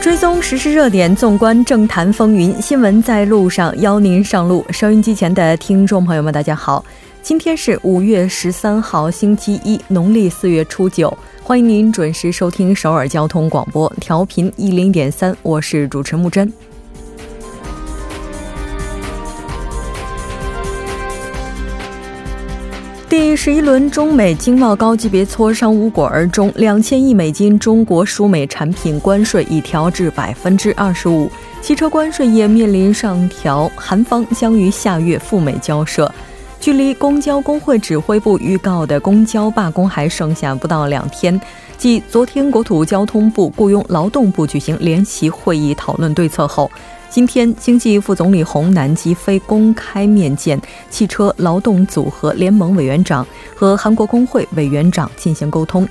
追踪时事热点，纵观政坛风云，新闻在路上，邀您上路。收音机前的听众朋友们，大家好，今天是五月十三号，星期一，农历四月初九，欢迎您准时收听首尔交通广播，调频一零点三，我是主持木真。第十一轮中美经贸高级别磋商无果而终，两千亿美金中国输美产品关税已调至百分之二十五，汽车关税也面临上调，韩方将于下月赴美交涉。距离公交工会指挥部预告的公交罢工还剩下不到两天，继昨天国土交通部、雇佣劳动部举行联席会议讨论对策后。今天，经济副总理洪南基非公开面见汽车劳动组合联盟委员长和韩国工会委员长进行沟通。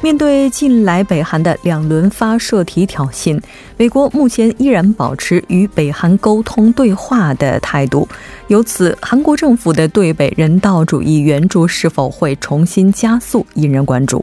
面对近来北韩的两轮发射体挑衅，美国目前依然保持与北韩沟通对话的态度。由此，韩国政府的对北人道主义援助是否会重新加速，引人关注。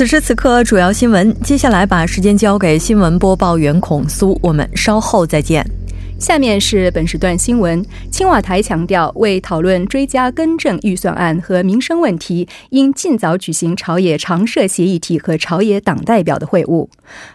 此时此刻，主要新闻。接下来把时间交给新闻播报员孔苏，我们稍后再见。下面是本时段新闻。青瓦台强调，为讨论追加更正预算案和民生问题，应尽早举行朝野常设协议体和朝野党代表的会晤。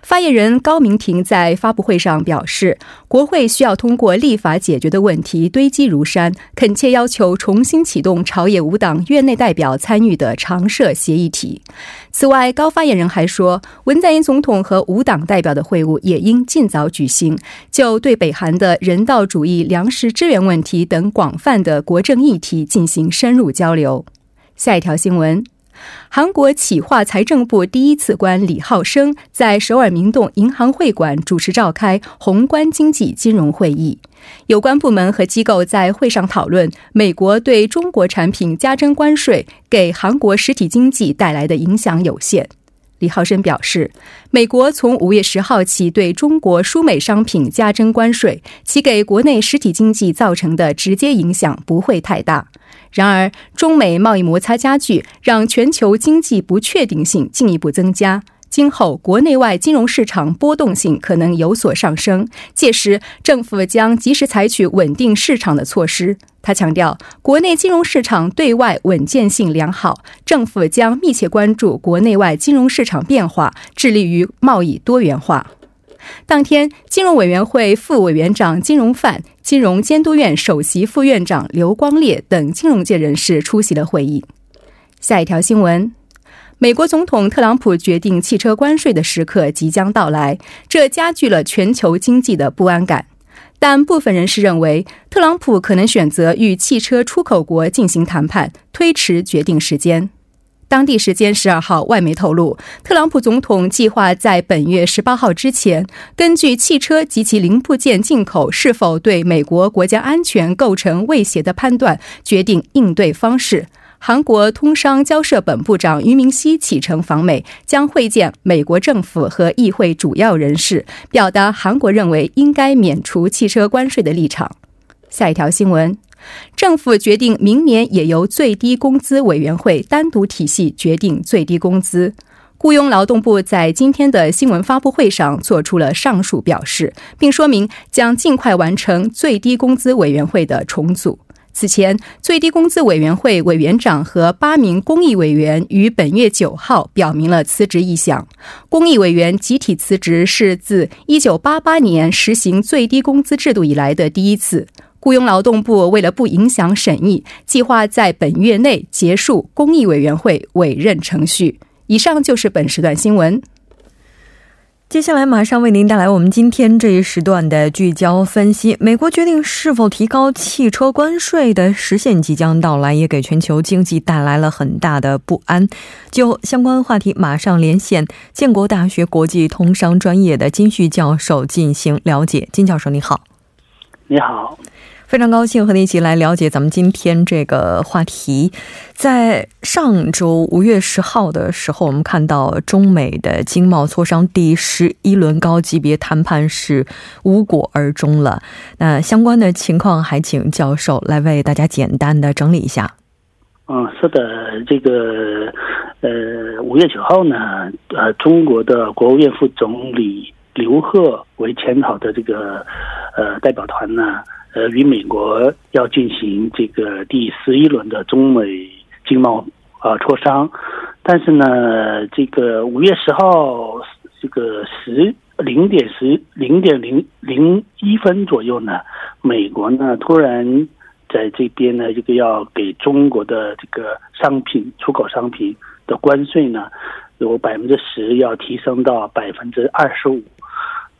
发言人高明婷在发布会上表示，国会需要通过立法解决的问题堆积如山，恳切要求重新启动朝野五党院内代表参与的常设协议体。此外，高发言人还说，文在寅总统和五党代表的会晤也应尽早举行，就对北韩的。人道主义、粮食支援问题等广泛的国政议题进行深入交流。下一条新闻：韩国企划财政部第一次官李浩生在首尔明洞银行会馆主持召开宏观经济金融会议，有关部门和机构在会上讨论美国对中国产品加征关税给韩国实体经济带来的影响有限。李浩生表示，美国从五月十号起对中国输美商品加征关税，其给国内实体经济造成的直接影响不会太大。然而，中美贸易摩擦加剧，让全球经济不确定性进一步增加。今后国内外金融市场波动性可能有所上升，届时政府将及时采取稳定市场的措施。他强调，国内金融市场对外稳健性良好，政府将密切关注国内外金融市场变化，致力于贸易多元化。当天，金融委员会副委员长金融范、金融监督院首席副院长刘光烈等金融界人士出席了会议。下一条新闻。美国总统特朗普决定汽车关税的时刻即将到来，这加剧了全球经济的不安感。但部分人士认为，特朗普可能选择与汽车出口国进行谈判，推迟决定时间。当地时间十二号，外媒透露，特朗普总统计划在本月十八号之前，根据汽车及其零部件进口是否对美国国家安全构成威胁的判断，决定应对方式。韩国通商交涉本部长俞明熙启程访美，将会见美国政府和议会主要人士，表达韩国认为应该免除汽车关税的立场。下一条新闻，政府决定明年也由最低工资委员会单独体系决定最低工资。雇佣劳动部在今天的新闻发布会上做出了上述表示，并说明将尽快完成最低工资委员会的重组。此前，最低工资委员会委员长和八名公益委员于本月九号表明了辞职意向。公益委员集体辞职是自一九八八年实行最低工资制度以来的第一次。雇佣劳动部为了不影响审议，计划在本月内结束公益委员会委任程序。以上就是本时段新闻。接下来马上为您带来我们今天这一时段的聚焦分析。美国决定是否提高汽车关税的时限即将到来，也给全球经济带来了很大的不安。就相关话题，马上连线建国大学国际通商专业的金旭教授进行了解。金教授，你好。你好。非常高兴和你一起来了解咱们今天这个话题。在上周五月十号的时候，我们看到中美的经贸磋商第十一轮高级别谈判是无果而终了。那相关的情况，还请教授来为大家简单的整理一下。嗯，是的，这个呃，五月九号呢，呃，中国的国务院副总理刘鹤为牵头的这个呃代表团呢。呃，与美国要进行这个第十一轮的中美经贸啊磋商，但是呢，这个五月十号这个十零点十零点零零一分左右呢，美国呢突然在这边呢，这个要给中国的这个商品出口商品的关税呢，由百分之十要提升到百分之二十五。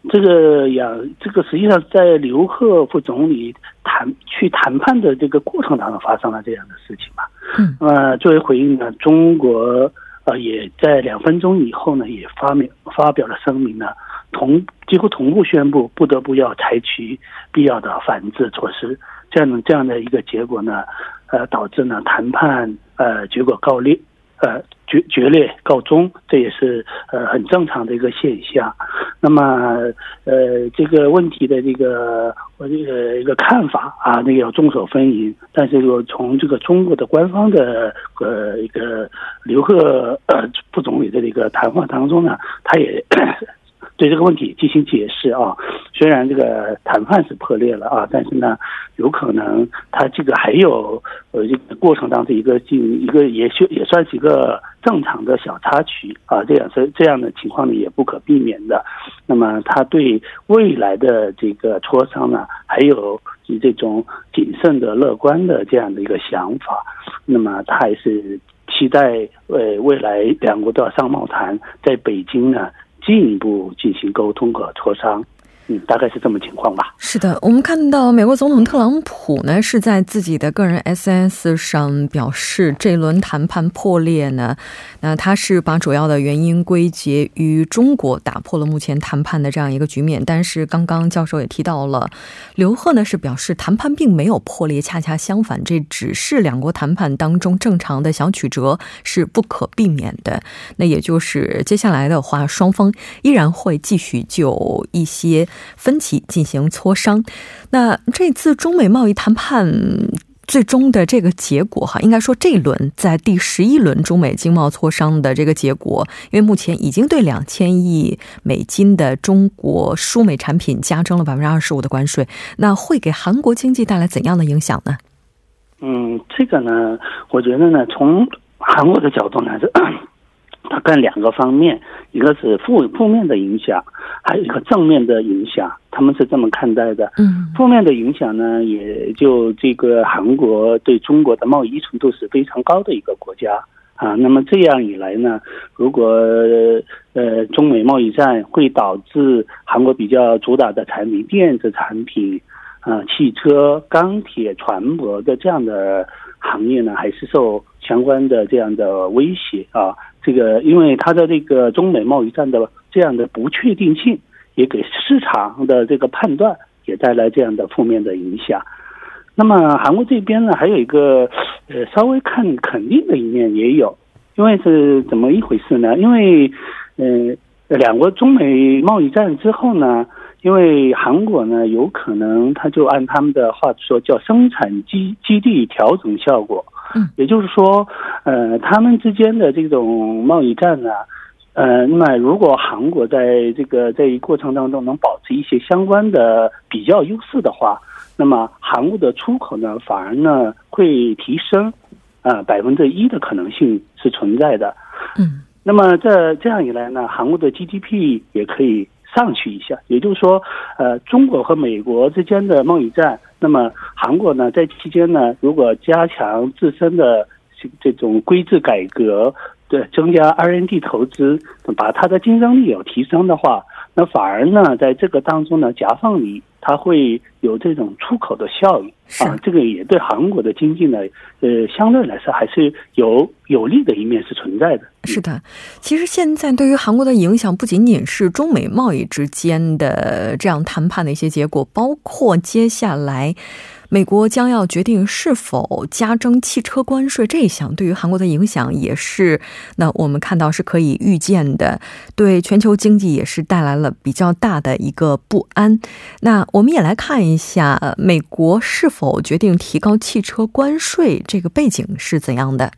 这个呀，这个实际上在刘鹤副总理谈去谈判的这个过程当中发生了这样的事情嘛？嗯，呃，作为回应呢，中国呃也在两分钟以后呢，也发明发表了声明呢，同几乎同步宣布不得不要采取必要的反制措施。这样的这样的一个结果呢，呃，导致呢谈判呃结果告裂。呃，决决裂告终，这也是呃很正常的一个现象。那么，呃，这个问题的这个我这个一个看法啊，那个要众说纷纭。但是说从这个中国的官方的呃一个刘鹤呃副总理的这个谈话当中呢，他也。对这个问题进行解释啊，虽然这个谈判是破裂了啊，但是呢，有可能他这个还有呃这个过程当中一个进一个也许也算是一个正常的小插曲啊，这样是这样的情况呢也不可避免的。那么他对未来的这个磋商呢，还有这种谨慎的乐观的这样的一个想法，那么他还是期待呃未来两国的商贸谈在北京呢。进一步进行沟通和磋商。嗯，大概是这么情况吧。是的，我们看到美国总统特朗普呢是在自己的个人 SNS 上表示，这轮谈判破裂呢，那他是把主要的原因归结于中国打破了目前谈判的这样一个局面。但是刚刚教授也提到了，刘鹤呢是表示谈判并没有破裂，恰恰相反，这只是两国谈判当中正常的小曲折，是不可避免的。那也就是接下来的话，双方依然会继续就一些。分歧进行磋商，那这次中美贸易谈判最终的这个结果，哈，应该说这一轮在第十一轮中美经贸磋商的这个结果，因为目前已经对两千亿美金的中国输美产品加征了百分之二十五的关税，那会给韩国经济带来怎样的影响呢？嗯，这个呢，我觉得呢，从韩国的角度来说。它看两个方面，一个是负负面的影响，还有一个正面的影响，他们是这么看待的。嗯，负面的影响呢，也就这个韩国对中国的贸易依存度是非常高的一个国家啊。那么这样一来呢，如果呃中美贸易战会导致韩国比较主打的产品，电子产品啊、汽车、钢铁、船舶的这样的行业呢，还是受相关的这样的威胁啊。这个，因为它的这个中美贸易战的这样的不确定性，也给市场的这个判断也带来这样的负面的影响。那么韩国这边呢，还有一个呃稍微看肯定的一面也有，因为是怎么一回事呢？因为嗯，两国中美贸易战之后呢，因为韩国呢有可能他就按他们的话说叫生产基基地调整效果。嗯，也就是说，呃，他们之间的这种贸易战呢，呃，那么如果韩国在这个这一过程当中能保持一些相关的比较优势的话，那么韩国的出口呢反而呢会提升，啊百分之一的可能性是存在的。嗯，那么这这样一来呢，韩国的 GDP 也可以上去一下。也就是说，呃，中国和美国之间的贸易战，那么韩国呢在期间呢，如果加强自身的这种规制改革，对增加 R&D 投资，把它的竞争力有提升的话。那反而呢，在这个当中呢，夹缝里它会有这种出口的效应啊，这个也对韩国的经济呢，呃，相对来说还是有有利的一面是存在的。是的，其实现在对于韩国的影响不仅仅是中美贸易之间的这样谈判的一些结果，包括接下来。美国将要决定是否加征汽车关税这一项，对于韩国的影响也是，那我们看到是可以预见的，对全球经济也是带来了比较大的一个不安。那我们也来看一下，美国是否决定提高汽车关税，这个背景是怎样的？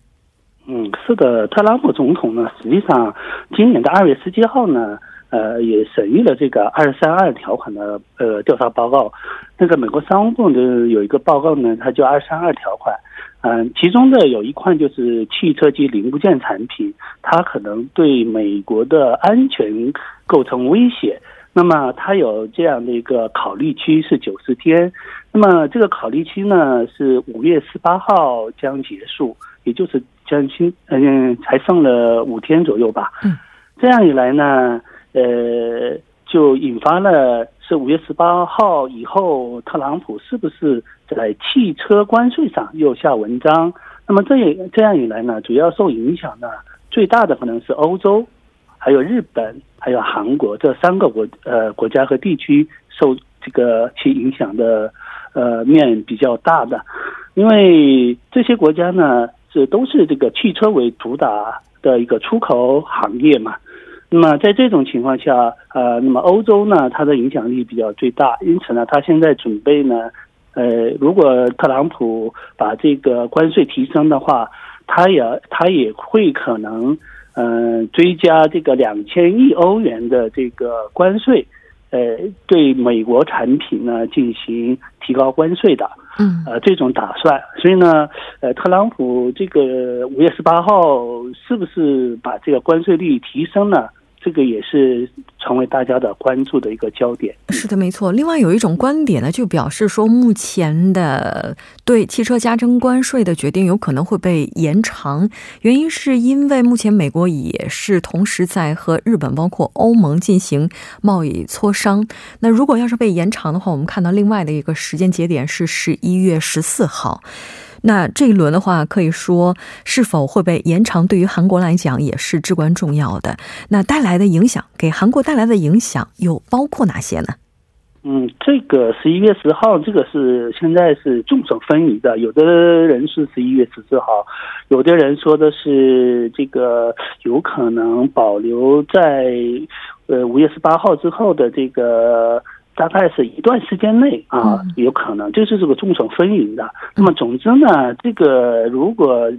嗯，是的，特朗普总统呢，实际上今年的二月十七号呢。呃，也审议了这个二三二条款的呃调查报告。那个美国商务部的有一个报告呢，它叫二三二条款。嗯，其中的有一块就是汽车及零部件产品，它可能对美国的安全构成威胁。那么它有这样的一个考虑期是九十天。那么这个考虑期呢是五月十八号将结束，也就是将近嗯才上了五天左右吧。嗯，这样一来呢。呃，就引发了是五月十八号以后，特朗普是不是在汽车关税上又下文章？那么这也这样一来呢，主要受影响的最大的可能是欧洲，还有日本，还有韩国这三个国呃国家和地区受这个其影响的呃面比较大的，因为这些国家呢这都是这个汽车为主打的一个出口行业嘛。那么在这种情况下，呃，那么欧洲呢，它的影响力比较最大，因此呢，它现在准备呢，呃，如果特朗普把这个关税提升的话，他也他也会可能，嗯，追加这个两千亿欧元的这个关税，呃，对美国产品呢进行提高关税的。嗯，呃，这种打算，所以呢，呃，特朗普这个五月十八号是不是把这个关税率提升了？这个也是成为大家的关注的一个焦点。是的，没错。另外有一种观点呢，就表示说，目前的对汽车加征关税的决定有可能会被延长，原因是因为目前美国也是同时在和日本包括欧盟进行贸易磋商。那如果要是被延长的话，我们看到另外的一个时间节点是十一月十四号。那这一轮的话，可以说是否会被延长，对于韩国来讲也是至关重要的。那带来的影响，给韩国带来的影响又包括哪些呢？嗯，这个十一月十号，这个是现在是众说纷纭的。有的人是十一月十四号，有的人说的是这个有可能保留在呃五月十八号之后的这个。大概是一段时间内啊，有可能就是这个众说纷纭的。那么，总之呢，这个如果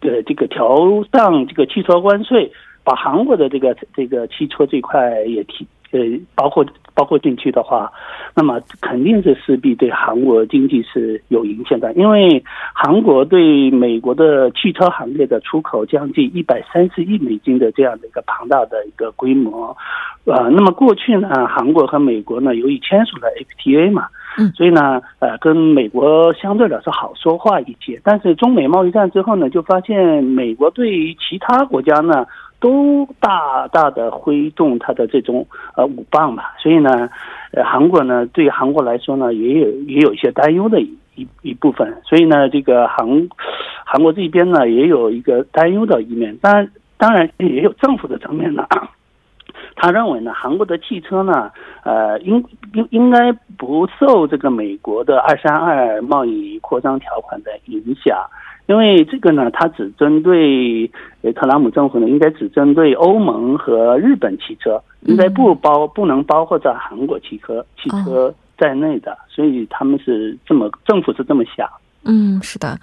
呃这个调上这个汽车关税，把韩国的这个这个汽车这块也提呃包括。包括进去的话，那么肯定是势必对韩国经济是有影响的，因为韩国对美国的汽车行业的出口将近一百三十亿美金的这样的一个庞大的一个规模，呃，那么过去呢，韩国和美国呢由于签署了 FTA 嘛，嗯，所以呢，呃，跟美国相对来说好说话一些，但是中美贸易战之后呢，就发现美国对于其他国家呢。都大大的挥动它的这种呃武棒吧，所以呢，呃，韩国呢，对韩国来说呢，也有也有一些担忧的一一部分，所以呢，这个韩韩国这边呢，也有一个担忧的一面，当然当然也有政府的层面呢，他认为呢，韩国的汽车呢，呃，应应应该不受这个美国的二三二贸易扩张条款的影响。因为这个呢，它只针对呃特朗普政府呢，应该只针对欧盟和日本汽车，应该不包不能包括在韩国汽车汽车在内的，所以他们是这么政府是这么想。嗯，是的。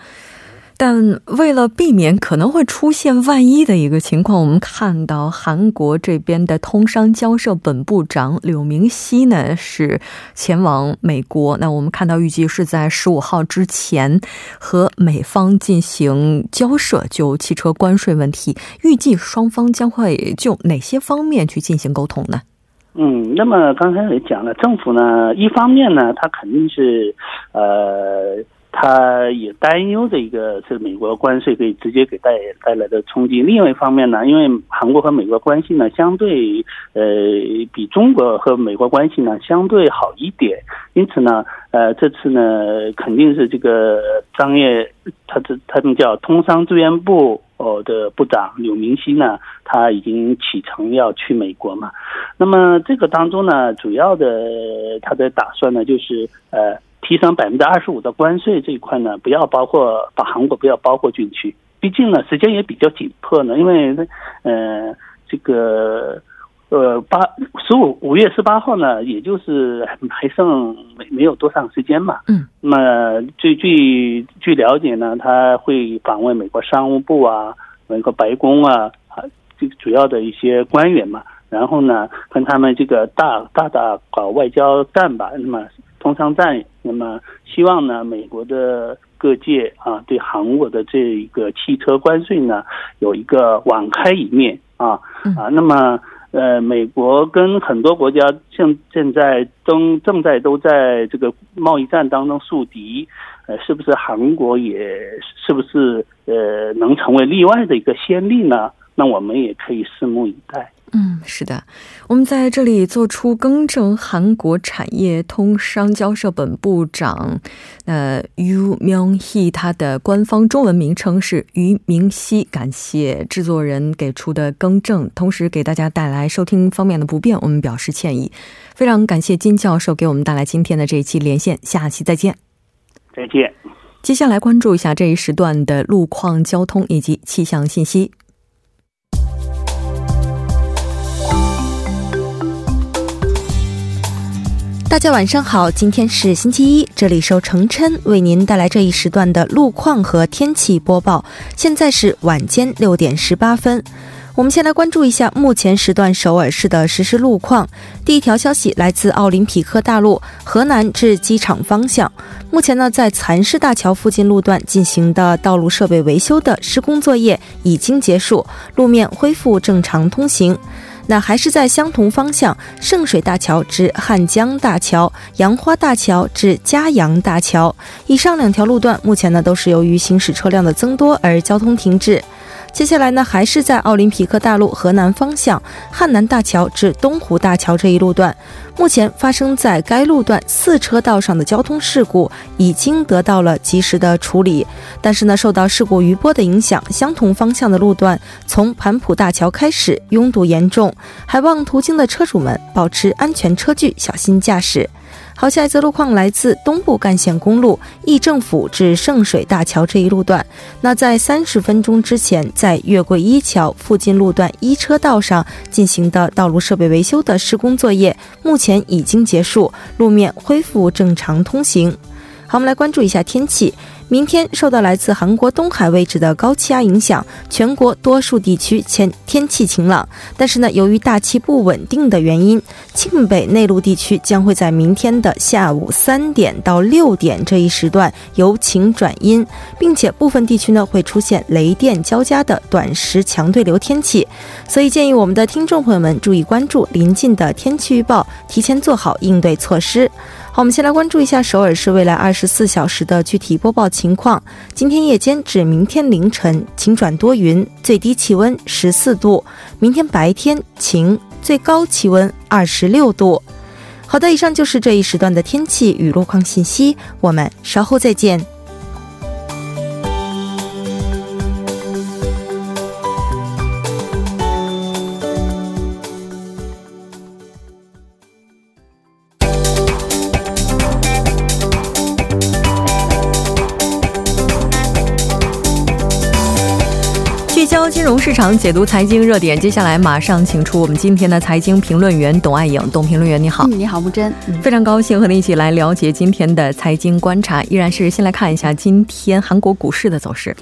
但为了避免可能会出现万一的一个情况，我们看到韩国这边的通商交涉本部长柳明熙呢是前往美国。那我们看到预计是在十五号之前和美方进行交涉，就汽车关税问题，预计双方将会就哪些方面去进行沟通呢？嗯，那么刚才也讲了，政府呢，一方面呢，它肯定是呃。他也担忧的一个是美国关税可以直接给带带来的冲击。另外一方面呢，因为韩国和美国关系呢相对呃比中国和美国关系呢相对好一点，因此呢呃这次呢肯定是这个商业他这他们叫通商资源部哦的部长柳明熙呢他已经启程要去美国嘛。那么这个当中呢主要的他的打算呢就是呃。提升百分之二十五的关税这一块呢，不要包括把韩国不要包括进去，毕竟呢时间也比较紧迫呢，因为呃这个呃八十五五月十八号呢，也就是还剩没没有多长时间嘛。嗯。那么据据据了解呢，他会访问美国商务部啊，美国白宫啊啊，这个主要的一些官员嘛，然后呢跟他们这个大大大搞外交战吧，那么。通商战，那么希望呢，美国的各界啊，对韩国的这一个汽车关税呢，有一个网开一面啊啊，那么呃，美国跟很多国家现现在都正在都在这个贸易战当中树敌，呃，是不是韩国也是不是呃能成为例外的一个先例呢？那我们也可以拭目以待。嗯，是的，我们在这里做出更正。韩国产业通商交涉本部长，呃，Yu Myung-hee，他的官方中文名称是于明熙。感谢制作人给出的更正，同时给大家带来收听方面的不便，我们表示歉意。非常感谢金教授给我们带来今天的这一期连线，下期再见。再见。接下来关注一下这一时段的路况、交通以及气象信息。大家晚上好，今天是星期一，这里是程琛为您带来这一时段的路况和天气播报。现在是晚间六点十八分，我们先来关注一下目前时段首尔市的实时路况。第一条消息来自奥林匹克大路河南至机场方向，目前呢在蚕市大桥附近路段进行的道路设备维修的施工作业已经结束，路面恢复正常通行。那还是在相同方向，圣水大桥至汉江大桥、杨花大桥至嘉阳大桥，以上两条路段目前呢都是由于行驶车辆的增多而交通停滞。接下来呢，还是在奥林匹克大路河南方向汉南大桥至东湖大桥这一路段，目前发生在该路段四车道上的交通事故已经得到了及时的处理。但是呢，受到事故余波的影响，相同方向的路段从盘浦大桥开始拥堵严重，还望途经的车主们保持安全车距，小心驾驶。好，下一则路况来自东部干线公路义政府至圣水大桥这一路段。那在三十分钟之前，在月桂一桥附近路段一车道上进行的道路设备维修的施工作业，目前已经结束，路面恢复正常通行。好，我们来关注一下天气。明天受到来自韩国东海位置的高气压影响，全国多数地区天天气晴朗。但是呢，由于大气不稳定的原因，庆北内陆地区将会在明天的下午三点到六点这一时段由晴转阴，并且部分地区呢会出现雷电交加的短时强对流天气。所以建议我们的听众朋友们注意关注临近的天气预报，提前做好应对措施。好，我们先来关注一下首尔市未来二十四小时的具体播报情况。今天夜间至明天凌晨晴转多云，最低气温十四度；明天白天晴，最高气温二十六度。好的，以上就是这一时段的天气与路况信息，我们稍后再见。市场，解读财经热点。接下来马上请出我们今天的财经评论员董爱颖，董评论员你好。嗯，你好，木真。非常高兴和你一起来了解今天的财经观察。依然是先来看一下今天韩国股市的走势。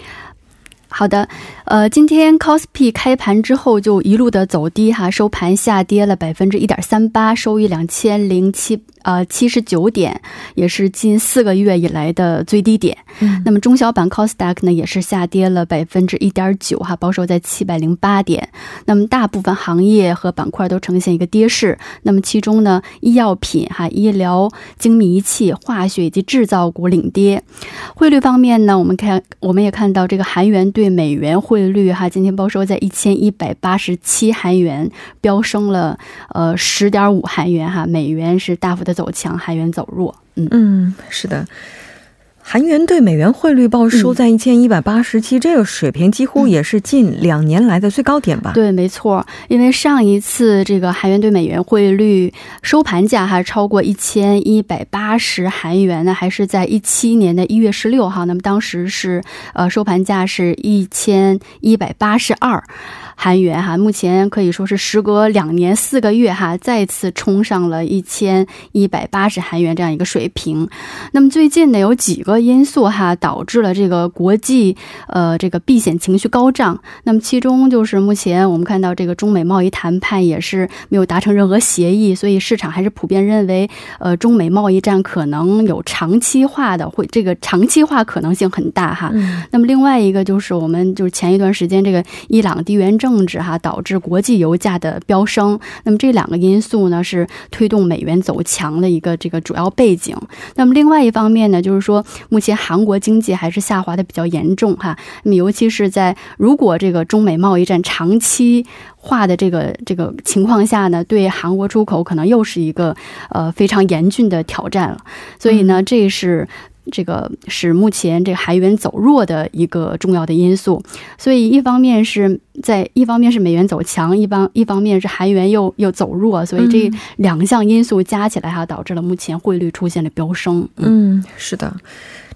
好的，呃，今天 c o s p i 开盘之后就一路的走低哈，收盘下跌了百分之一点三八，收于两千零七。呃，七十九点，也是近四个月以来的最低点。嗯，那么中小板 c o s d a q 呢，也是下跌了百分之一点九，哈，保守在七百零八点。那么大部分行业和板块都呈现一个跌势。那么其中呢，医药品、哈医疗精密仪器、化学以及制造股领跌。汇率方面呢，我们看我们也看到这个韩元对美元汇率哈，今天报收在一千一百八十七韩元，飙升了呃十点五韩元哈，美元是大幅的。走强，韩元走弱。嗯嗯，是的，韩元对美元汇率报收在一千一百八十七，这个水平几乎也是近两年来的最高点吧？对，没错。因为上一次这个韩元对美元汇率收盘价还超过一千一百八十韩元呢，还是在一七年的一月十六号。那么当时是呃收盘价是一千一百八十二。韩元哈，目前可以说是时隔两年四个月哈，再次冲上了一千一百八十韩元这样一个水平。那么最近呢，有几个因素哈，导致了这个国际呃这个避险情绪高涨。那么其中就是目前我们看到这个中美贸易谈判也是没有达成任何协议，所以市场还是普遍认为呃中美贸易战可能有长期化的，会这个长期化可能性很大哈。那么另外一个就是我们就是前一段时间这个伊朗地缘政。治哈导致国际油价的飙升，那么这两个因素呢是推动美元走强的一个这个主要背景。那么另外一方面呢，就是说目前韩国经济还是下滑的比较严重哈。那么尤其是在如果这个中美贸易战长期化的这个这个情况下呢，对韩国出口可能又是一个呃非常严峻的挑战了。所以呢，这是。这个是目前这个韩元走弱的一个重要的因素，所以一方面是在一方面是美元走强，一方一方面是韩元又又走弱，所以这两项因素加起来哈，导致了目前汇率出现了飙升。嗯，是的。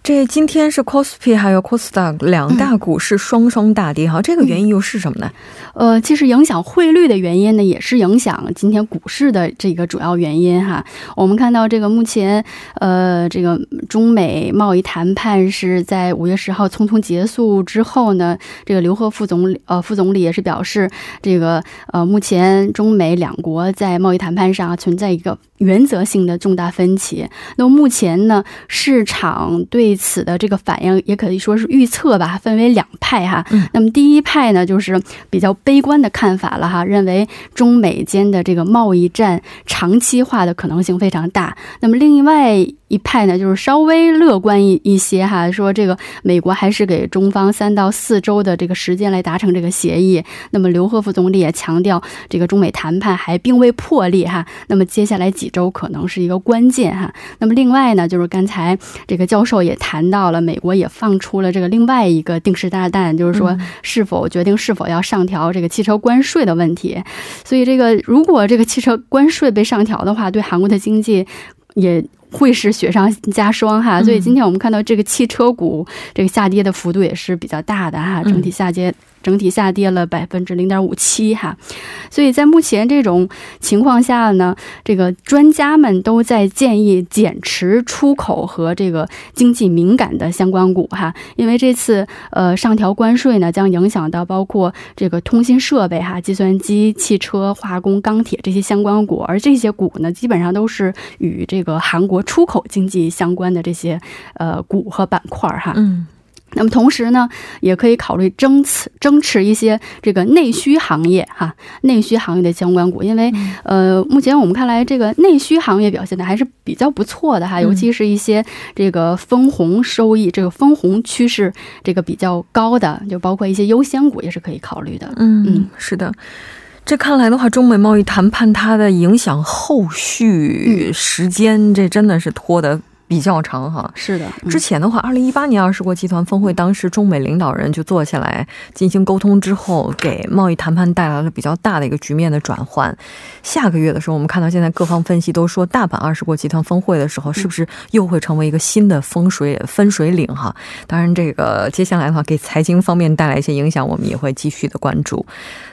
这今天是 c o s p i 还有 Costa 两大股市双双大跌哈，这个原因又是什么呢？呃，其实影响汇率的原因呢，也是影响今天股市的这个主要原因哈。我们看到这个目前呃，这个中美贸易谈判是在五月十号匆匆结束之后呢，这个刘鹤副总呃副总理也是表示，这个呃目前中美两国在贸易谈判上存在一个原则性的重大分歧。那么目前呢，市场对此的这个反应也可以说是预测吧，分为两派哈。那么第一派呢，就是比较悲观的看法了哈，认为中美间的这个贸易战长期化的可能性非常大。那么另外一派呢，就是稍微乐观一一些哈，说这个美国还是给中方三到四周的这个时间来达成这个协议。那么刘鹤副总理也强调，这个中美谈判还并未破裂哈。那么接下来几周可能是一个关键哈。那么另外呢，就是刚才这个教授也。谈到了美国也放出了这个另外一个定时炸弹，就是说是否决定是否要上调这个汽车关税的问题。所以这个如果这个汽车关税被上调的话，对韩国的经济也会是雪上加霜哈。所以今天我们看到这个汽车股这个下跌的幅度也是比较大的哈，整体下跌。整体下跌了百分之零点五七哈，所以在目前这种情况下呢，这个专家们都在建议减持出口和这个经济敏感的相关股哈，因为这次呃上调关税呢，将影响到包括这个通信设备哈、计算机、汽车、化工、钢铁这些相关股，而这些股呢，基本上都是与这个韩国出口经济相关的这些呃股和板块哈。嗯。那么同时呢，也可以考虑增持增持一些这个内需行业哈，内需行业的相关股，因为呃，目前我们看来这个内需行业表现的还是比较不错的哈，尤其是一些这个分红收益、这个分红趋势这个比较高的，就包括一些优先股也是可以考虑的。嗯嗯，是的，这看来的话，中美贸易谈判它的影响后续时间，这真的是拖得。比较长哈，是的。之前的话，二零一八年二十国集团峰会，当时中美领导人就坐下来进行沟通之后，给贸易谈判带来了比较大的一个局面的转换。下个月的时候，我们看到现在各方分析都说，大阪二十国集团峰会的时候，是不是又会成为一个新的风水分水岭哈？当然，这个接下来的话，给财经方面带来一些影响，我们也会继续的关注。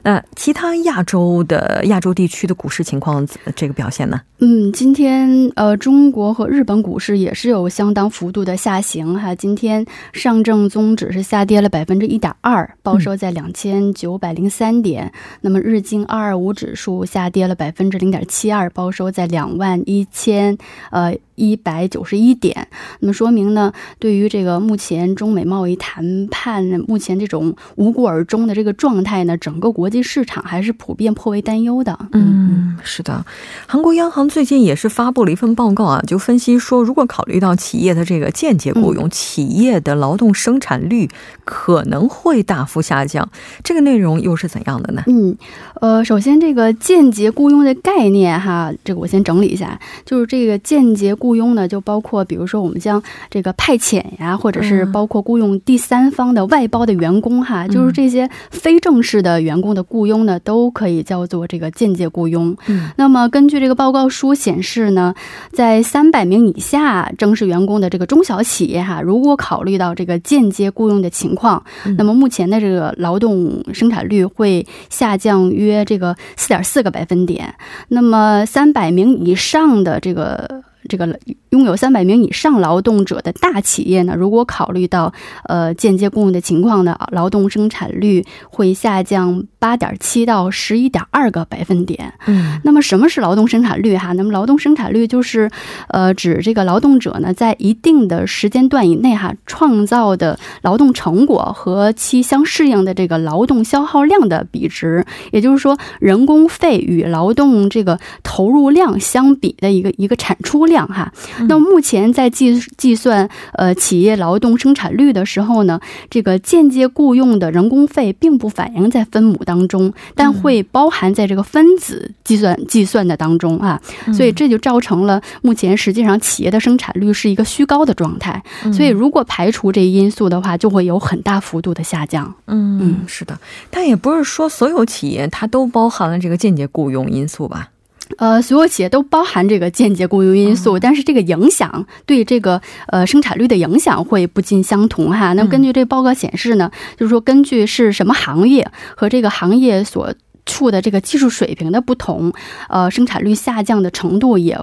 那其他亚洲的亚洲地区的股市情况，这个表现呢？嗯，今天呃，中国和日本股市也是有相当幅度的下行哈。今天上证综指是下跌了百分之一点二，报收在两千九百零三点。那么日经二二五指数下跌了百分之零点七二，报收在两万一千呃。一百九十一点，那么说明呢，对于这个目前中美贸易谈判目前这种无果而终的这个状态呢，整个国际市场还是普遍颇为担忧的。嗯，是的，韩国央行最近也是发布了一份报告啊，就分析说，如果考虑到企业的这个间接雇佣，企业的劳动生产率可能会大幅下降。这个内容又是怎样的呢？嗯，呃，首先这个间接雇佣的概念哈，这个我先整理一下，就是这个间接。雇佣呢，就包括比如说我们将这个派遣呀，或者是包括雇佣第三方的外包的员工哈，就是这些非正式的员工的雇佣呢，都可以叫做这个间接雇佣。嗯，那么根据这个报告书显示呢，在三百名以下正式员工的这个中小企业哈，如果考虑到这个间接雇佣的情况，那么目前的这个劳动生产率会下降约这个四点四个百分点。那么三百名以上的这个。这个拥有三百名以上劳动者的大企业呢，如果考虑到呃间接供应的情况呢，劳动生产率会下降八点七到十一点二个百分点。嗯，那么什么是劳动生产率哈？那么劳动生产率就是呃指这个劳动者呢在一定的时间段以内哈创造的劳动成果和其相适应的这个劳动消耗量的比值，也就是说人工费与劳动这个投入量相比的一个一个产出量。量哈，那目前在计计算呃企业劳动生产率的时候呢，这个间接雇佣的人工费并不反映在分母当中，但会包含在这个分子计算计算的当中啊，所以这就造成了目前实际上企业的生产率是一个虚高的状态。所以如果排除这一因素的话，就会有很大幅度的下降。嗯，是的，但也不是说所有企业它都包含了这个间接雇佣因素吧。呃，所有企业都包含这个间接雇佣因素，但是这个影响对这个呃生产率的影响会不尽相同哈。那根据这报告显示呢，就是说根据是什么行业和这个行业所处的这个技术水平的不同，呃，生产率下降的程度也。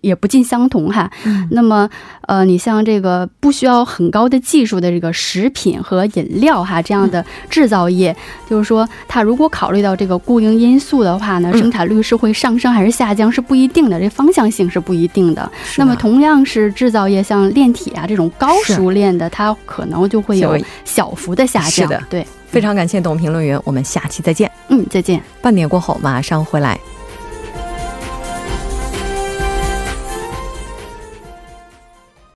也不尽相同哈，那么呃，你像这个不需要很高的技术的这个食品和饮料哈这样的制造业，就是说它如果考虑到这个雇佣因素的话呢，生产率是会上升还是下降是不一定的，这方向性是不一定的。那么同样是制造业，像炼铁啊这种高熟练的，它可能就会有小幅的下降。是的，对，非常感谢董评论员，我们下期再见。嗯，再见。半点过后马上回来。